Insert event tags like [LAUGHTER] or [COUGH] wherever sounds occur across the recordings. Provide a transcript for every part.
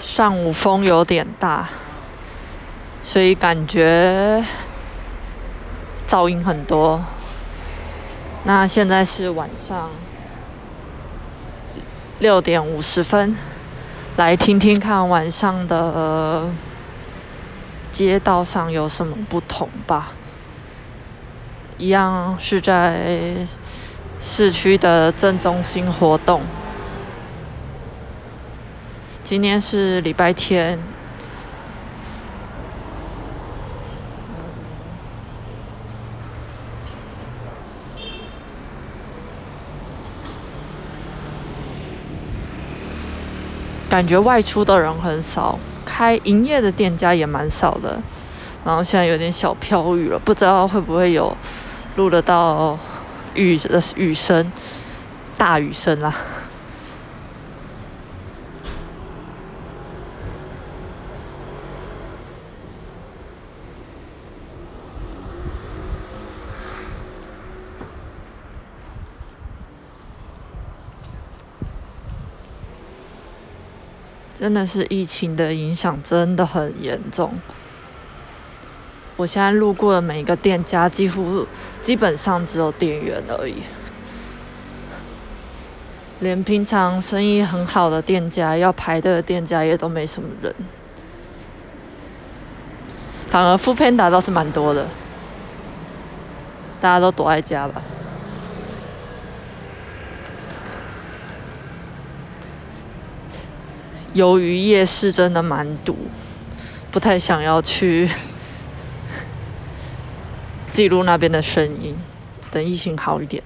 上午风有点大，所以感觉噪音很多。那现在是晚上六点五十分，来听听看晚上的街道上有什么不同吧。一样是在市区的正中心活动。今天是礼拜天，感觉外出的人很少，开营业的店家也蛮少的。然后现在有点小飘雨了，不知道会不会有录得到雨的雨声，大雨声啊。真的是疫情的影响真的很严重。我现在路过的每一个店家，几乎基本上只有店员而已，连平常生意很好的店家，要排队的店家也都没什么人。反而副片打倒是蛮多的，大家都躲在家吧。由于夜市真的蛮堵，不太想要去 [LAUGHS] 记录那边的声音，等疫情好一点。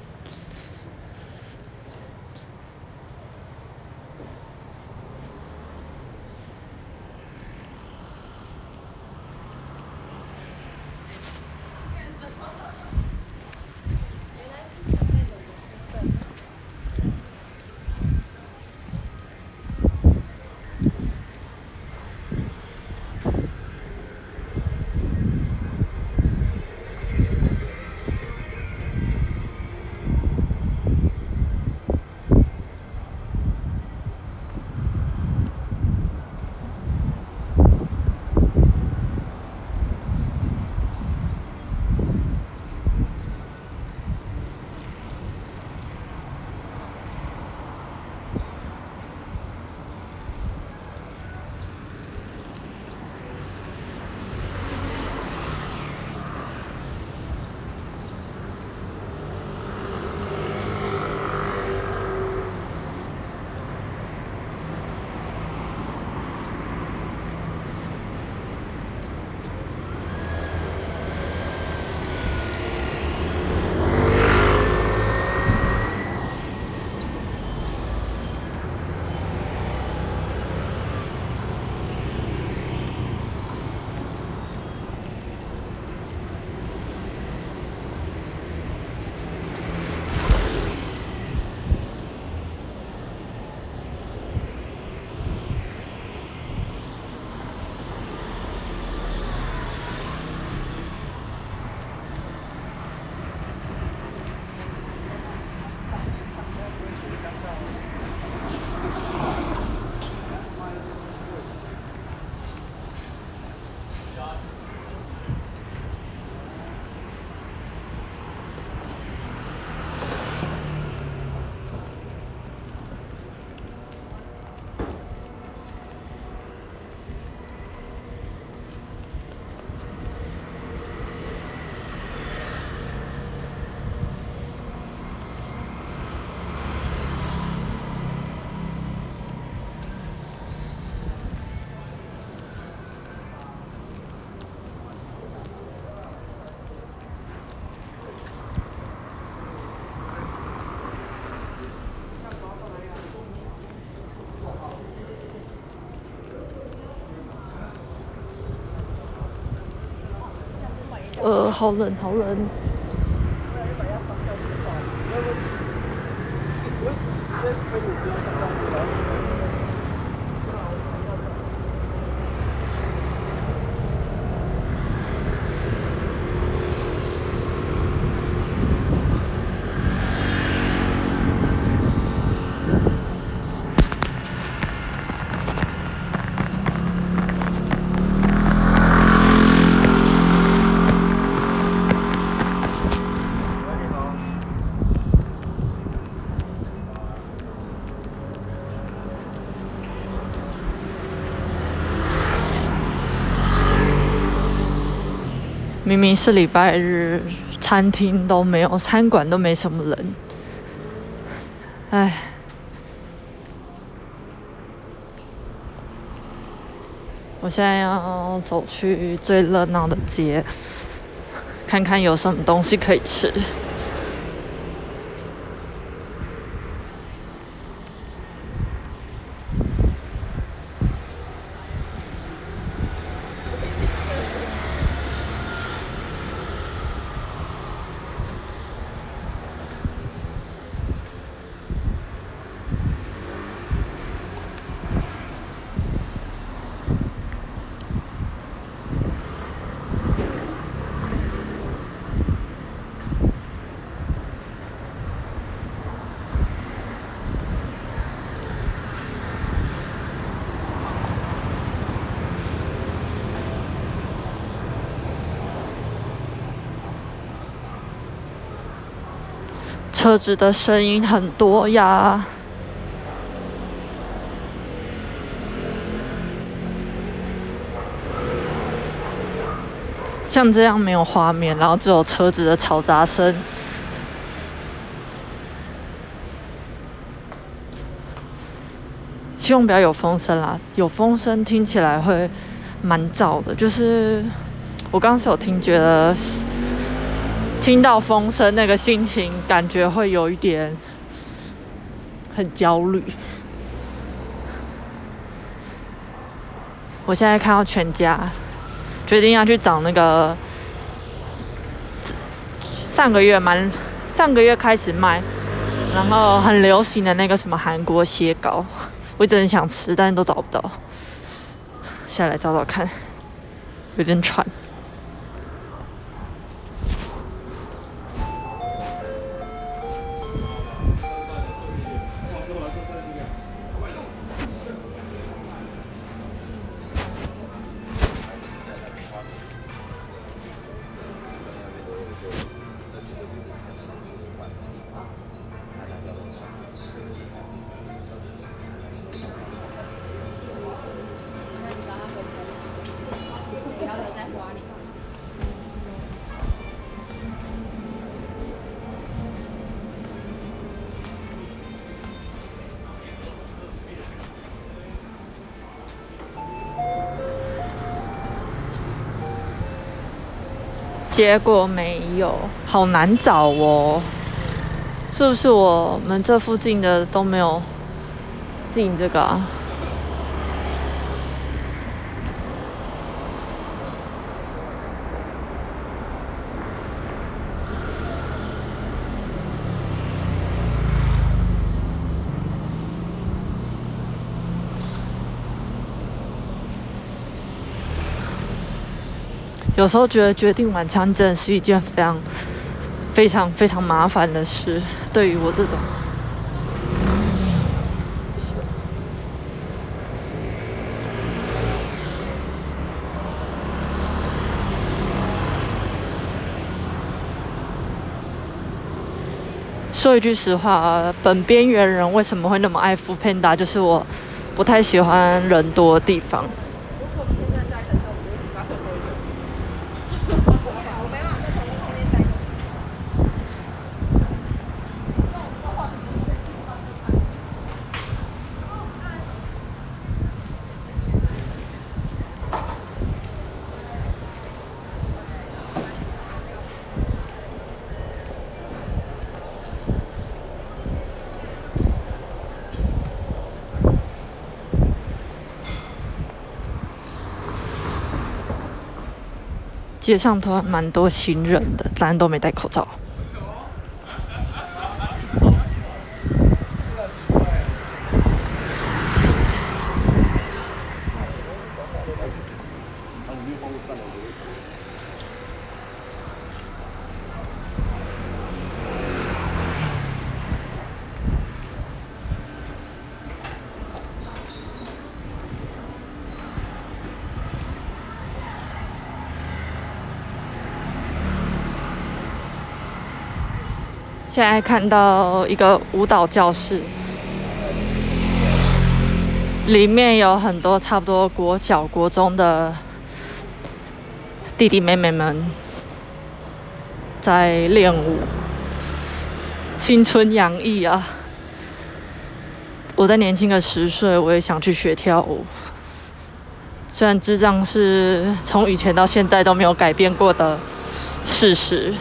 呃好冷好冷。明明是礼拜日，餐厅都没有，餐馆都没什么人。唉，我现在要走去最热闹的街，看看有什么东西可以吃。车子的声音很多呀，像这样没有画面，然后只有车子的嘈杂声，希望不要有风声啦，有风声听起来会蛮噪的。就是我刚刚是有听，觉得。听到风声，那个心情感觉会有一点很焦虑。我现在看到全家，决定要去找那个上个月蛮上个月开始卖，然后很流行的那个什么韩国蟹膏，我一直很想吃，但是都找不到。下来找找看，有点喘。结果没有，好难找哦。是不是我们这附近的都没有进这个？有时候觉得决定晚餐真的是一件非常、非常、非常麻烦的事。对于我这种，说一句实话，本边缘人为什么会那么爱扶 Panda？就是我不太喜欢人多的地方。街上都蛮多行人的，但都没戴口罩。现在看到一个舞蹈教室，里面有很多差不多国小、国中的弟弟妹妹们在练舞，青春洋溢啊！我在年轻个十岁，我也想去学跳舞。虽然智障是从以前到现在都没有改变过的事实。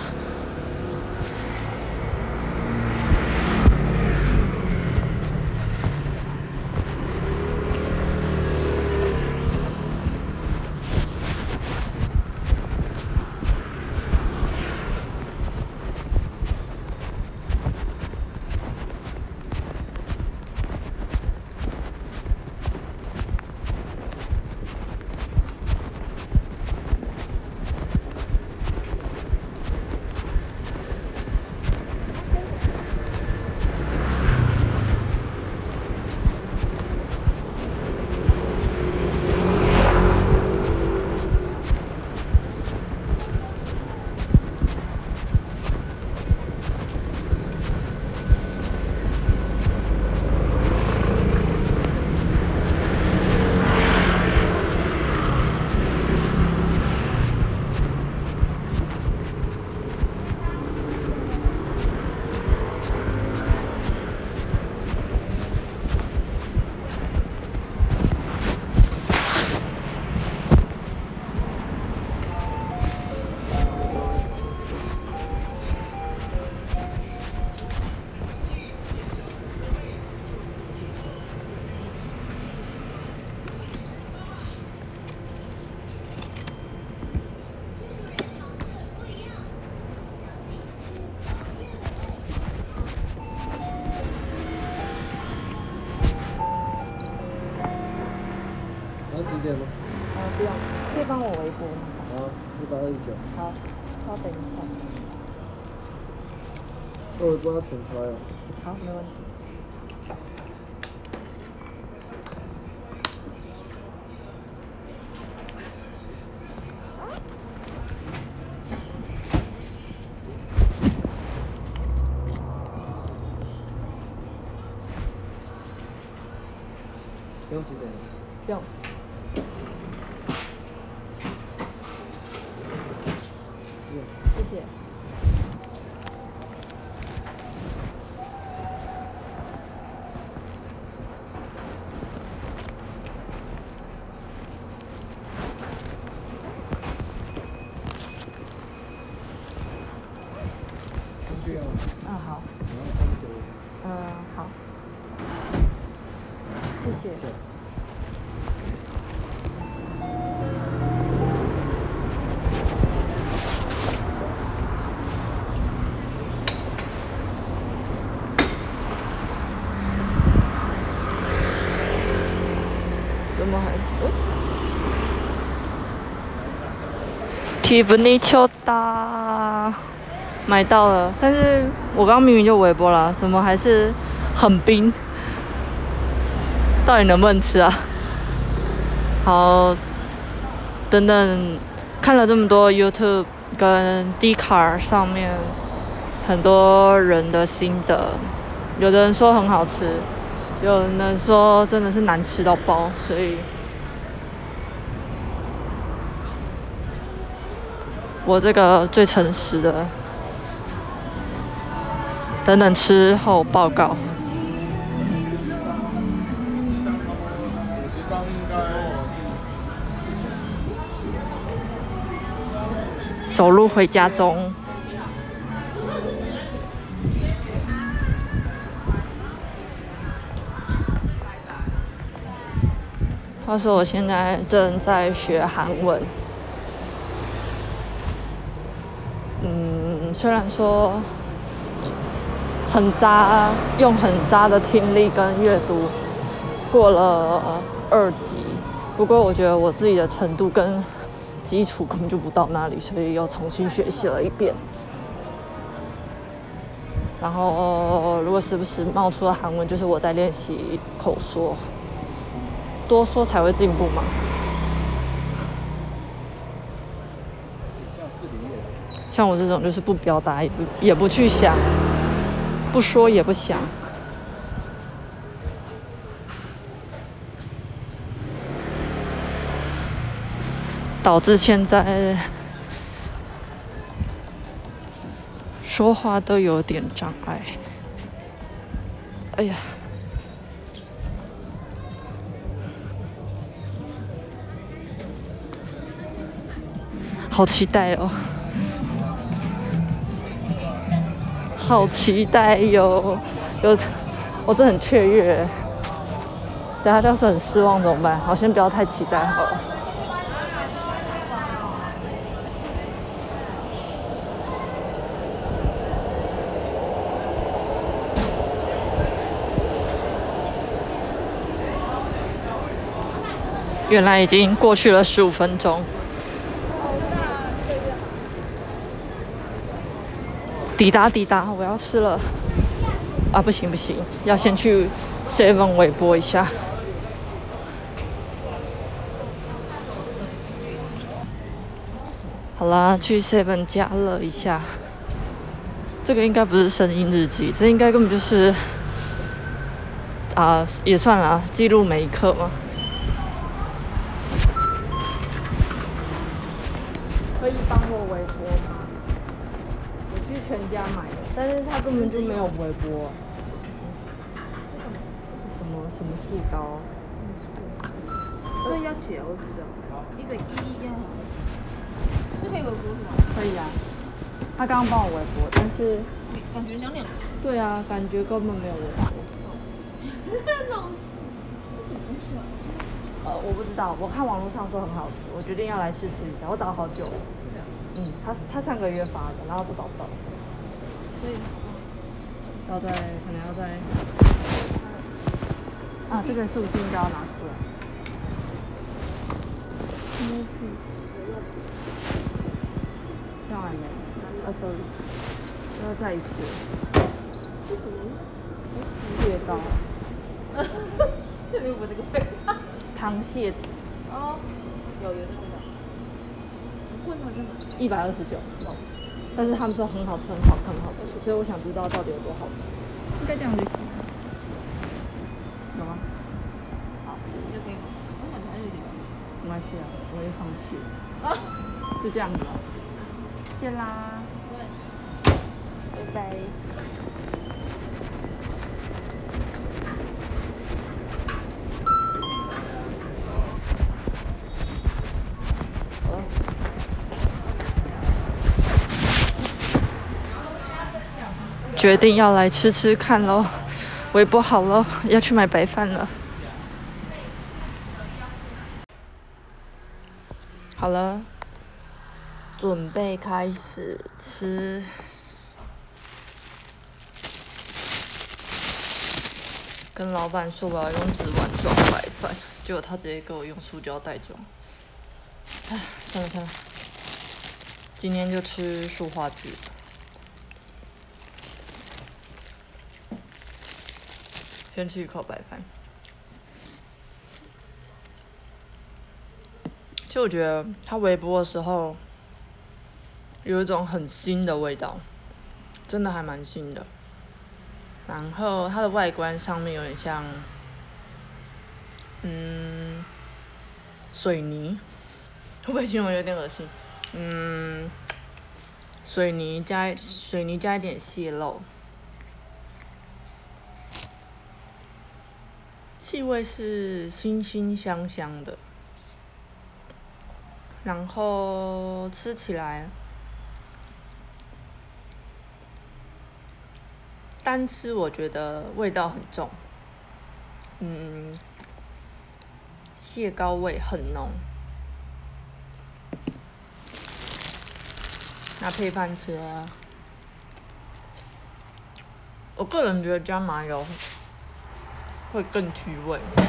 我帮他全拆了。好，没问题。不用几点？不用。谢谢。蒂芙尼丘达买到了，但是我刚明明就微波了，怎么还是很冰？到底能不能吃啊？好，等等，看了这么多 YouTube 跟 d c a r 上面很多人的心得，有的人说很好吃，有人说真的是难吃到爆，所以。我这个最诚实的，等等吃后报告。走路回家中。他说我现在正在学韩文。嗯虽然说很渣，用很渣的听力跟阅读过了二级，不过我觉得我自己的程度跟基础根本就不到那里，所以又重新学习了一遍。然后如果时不时冒出了韩文，就是我在练习口说，多说才会进步嘛。像我这种就是不表达也不去想，不说也不想，导致现在说话都有点障碍。哎呀，好期待哦！好期待哟！有，我真的很雀跃。等下要是很失望怎么办？好，先不要太期待好了。原来已经过去了十五分钟。抵达抵达，我要吃了。啊，不行不行，要先去 Seven 微波一下。好啦，去 Seven 加热一下。这个应该不是声音日记，这应该根本就是啊，也算了，记录每一刻嘛。但是他根本就没有微波。什么什么细膏？这要钱，我不知道。一个一要。这可以微波是吗？可以啊。他刚刚帮我微波，但是感觉凉凉。对啊，感觉根本没有微波。[LAUGHS] 弄死！这什么东西啊？呃，我不知道，我看网络上说很好吃，我决定要来试吃一下。我找好久了。嗯，他他上个月发的，然后都找不到。所以要在可能要在啊，这个是不是应该要拿出来？嗯，这样还没，啊，sorry，要再一次。这什么？蟹膏，这里我这个背。螃蟹哦，有有那个。不贵吗？这个？一百二十九，但是他们说很好吃，很好吃，很好吃，所以我想知道到底有多好吃。应该这样就行。有吗？好，就可以吗？我感觉还有一点。没关系啊，我也放弃了。啊，[LAUGHS] 就这样子了。谢啦，对。拜拜。决定要来吃吃看喽，胃不好了，要去买白饭了。好了，准备开始吃。跟老板说我要用纸碗装白饭，结果他直接给我用塑胶袋装。唉，算了算了，今天就吃塑化剂。先吃一口白饭。就我觉得它微波的时候，有一种很新的味道，真的还蛮新的。然后它的外观上面有点像，嗯，水泥，会不会形容有点恶心？嗯，水泥加水泥加一点蟹肉。气味是辛辛香香的，然后吃起来，单吃我觉得味道很重，嗯，蟹膏味很浓，那配饭吃，我个人觉得加麻油。会更提味。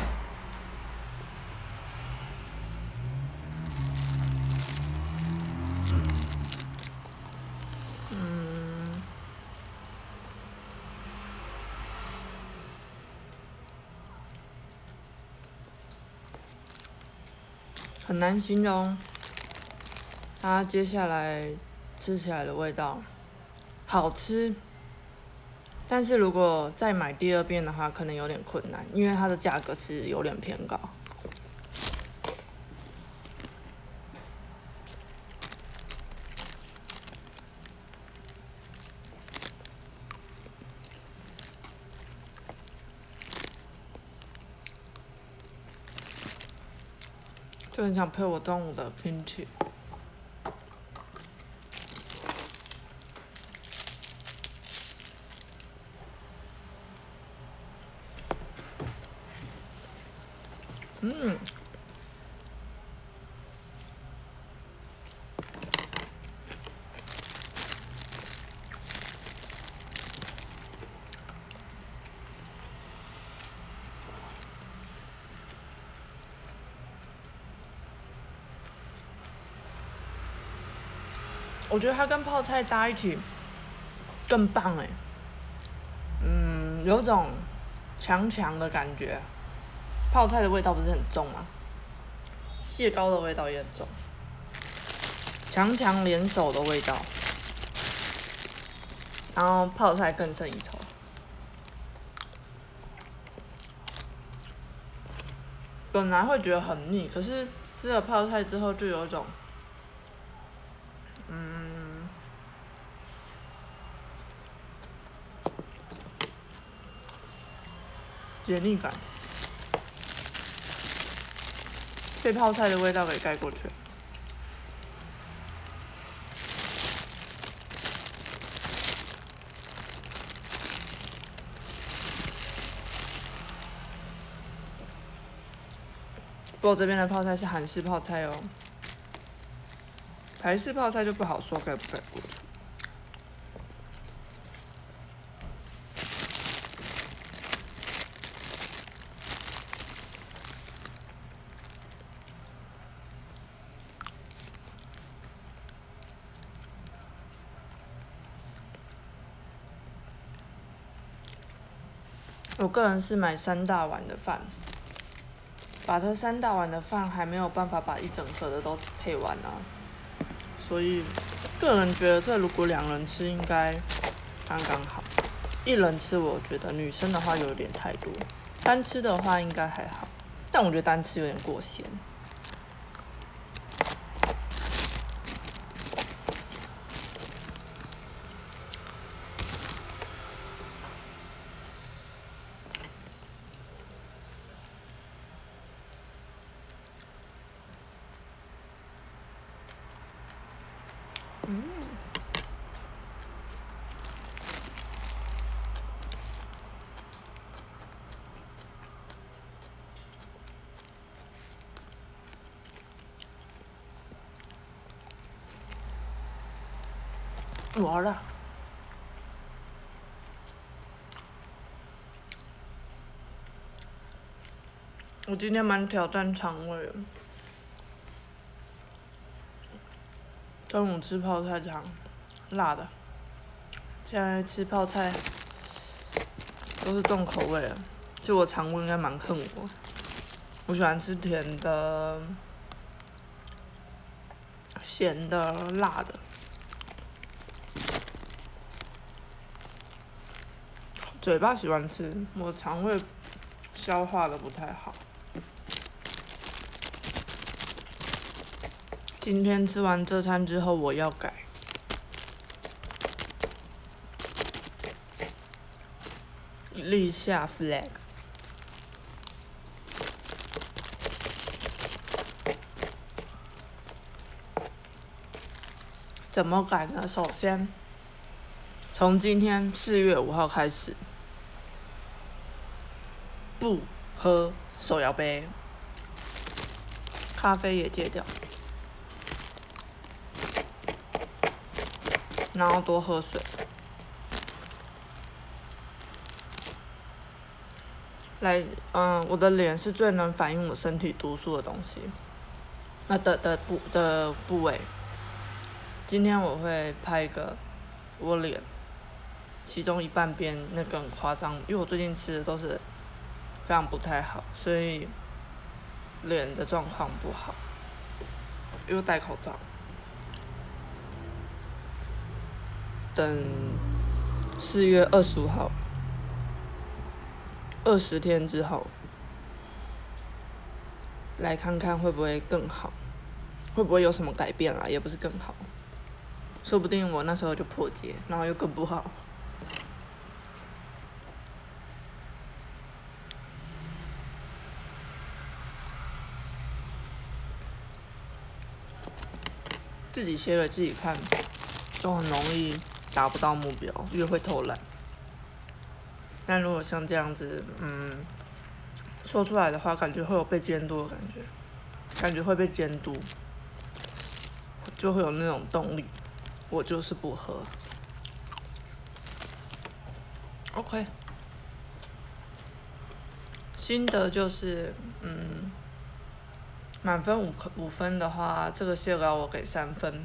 嗯，很难形容它接下来吃起来的味道，好吃。但是如果再买第二遍的话，可能有点困难，因为它的价格是有点偏高。就很想配我中午的拼贴。嗯。我觉得它跟泡菜搭一起更棒哎，嗯，有种强强的感觉。泡菜的味道不是很重吗？蟹膏的味道也很重，强强联手的味道，然后泡菜更胜一筹。本来会觉得很腻，可是吃了泡菜之后就有一种。嗯解腻感，被泡菜的味道给盖过去。不过这边的泡菜是韩式泡菜哦，台式泡菜就不好说盖不盖过个人是买三大碗的饭，把这三大碗的饭还没有办法把一整盒的都配完啊，所以个人觉得这如果两人吃应该刚刚好，一人吃我觉得女生的话有点太多，单吃的话应该还好，但我觉得单吃有点过咸。嗯，玩了，我今天蛮挑战肠胃的。中午吃泡菜汤，辣的。现在吃泡菜都是重口味了，就我肠胃应该蛮恨我。我喜欢吃甜的、咸的、辣的。嘴巴喜欢吃，我肠胃消化的不太好。今天吃完这餐之后，我要改，立下 flag。怎么改呢？首先，从今天四月五号开始，不喝手摇杯，咖啡也戒掉。然后多喝水，来，嗯，我的脸是最能反映我身体毒素的东西，那的的部的部位。今天我会拍一个我脸，其中一半边那个很夸张，因为我最近吃的都是非常不太好，所以脸的状况不好，又戴口罩。等四月二十五号，二十天之后，来看看会不会更好，会不会有什么改变啦？也不是更好，说不定我那时候就破戒，然后又更不好。自己切了自己看，就很容易达不到目标，越会偷懒。但如果像这样子，嗯，说出来的话，感觉会有被监督的感觉，感觉会被监督，就会有那种动力。我就是不喝。OK，心得就是，嗯，满分五颗五分的话，这个蟹膏我给三分。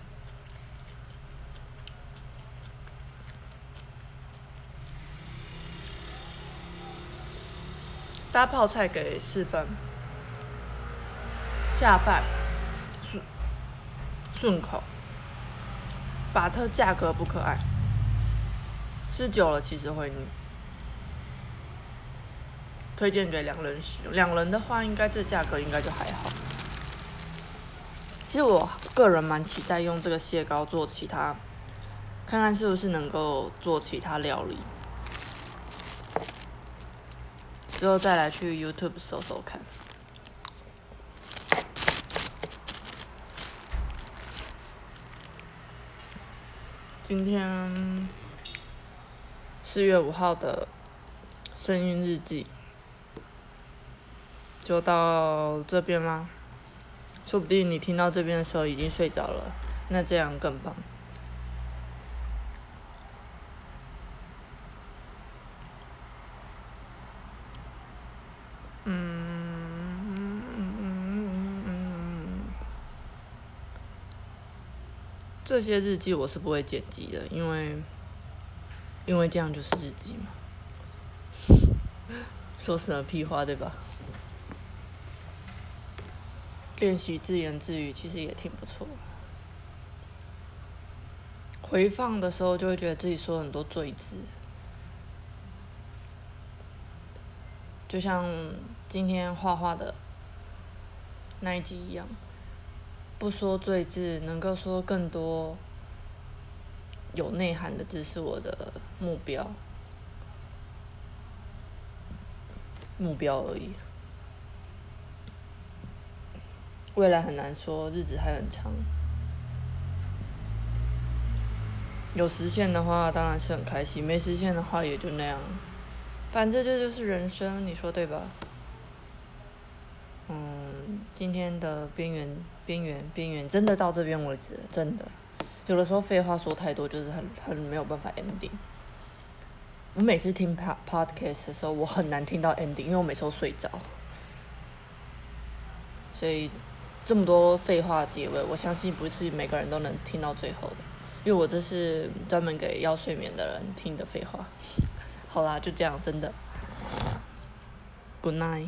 搭泡菜给四分，下饭，顺顺口，把特价格不可爱，吃久了其实会腻，推荐给两人使用。两人的话，应该这价格应该就还好。其实我个人蛮期待用这个蟹膏做其他，看看是不是能够做其他料理。之后再来去 YouTube 搜搜看。今天四月五号的声音日记就到这边啦。说不定你听到这边的时候已经睡着了，那这样更棒。嗯这些日记我是不会剪辑的，因为因为这样就是日记嘛。说什么屁话对吧？练习自言自语其实也挺不错。回放的时候就会觉得自己说很多赘字，就像今天画画的那一集一样。不说罪字，能够说更多有内涵的字是我的目标，目标而已。未来很难说，日子还很长。有实现的话，当然是很开心；没实现的话，也就那样。反正这就是人生，你说对吧？嗯，今天的边缘边缘边缘真的到这边为止，真的。有的时候废话说太多，就是很很没有办法 ending。我每次听 pod podcast 的时候，我很难听到 ending，因为我每次都睡着。所以这么多废话结尾，我相信不是每个人都能听到最后的，因为我这是专门给要睡眠的人听的废话。好啦，就这样，真的。Good night。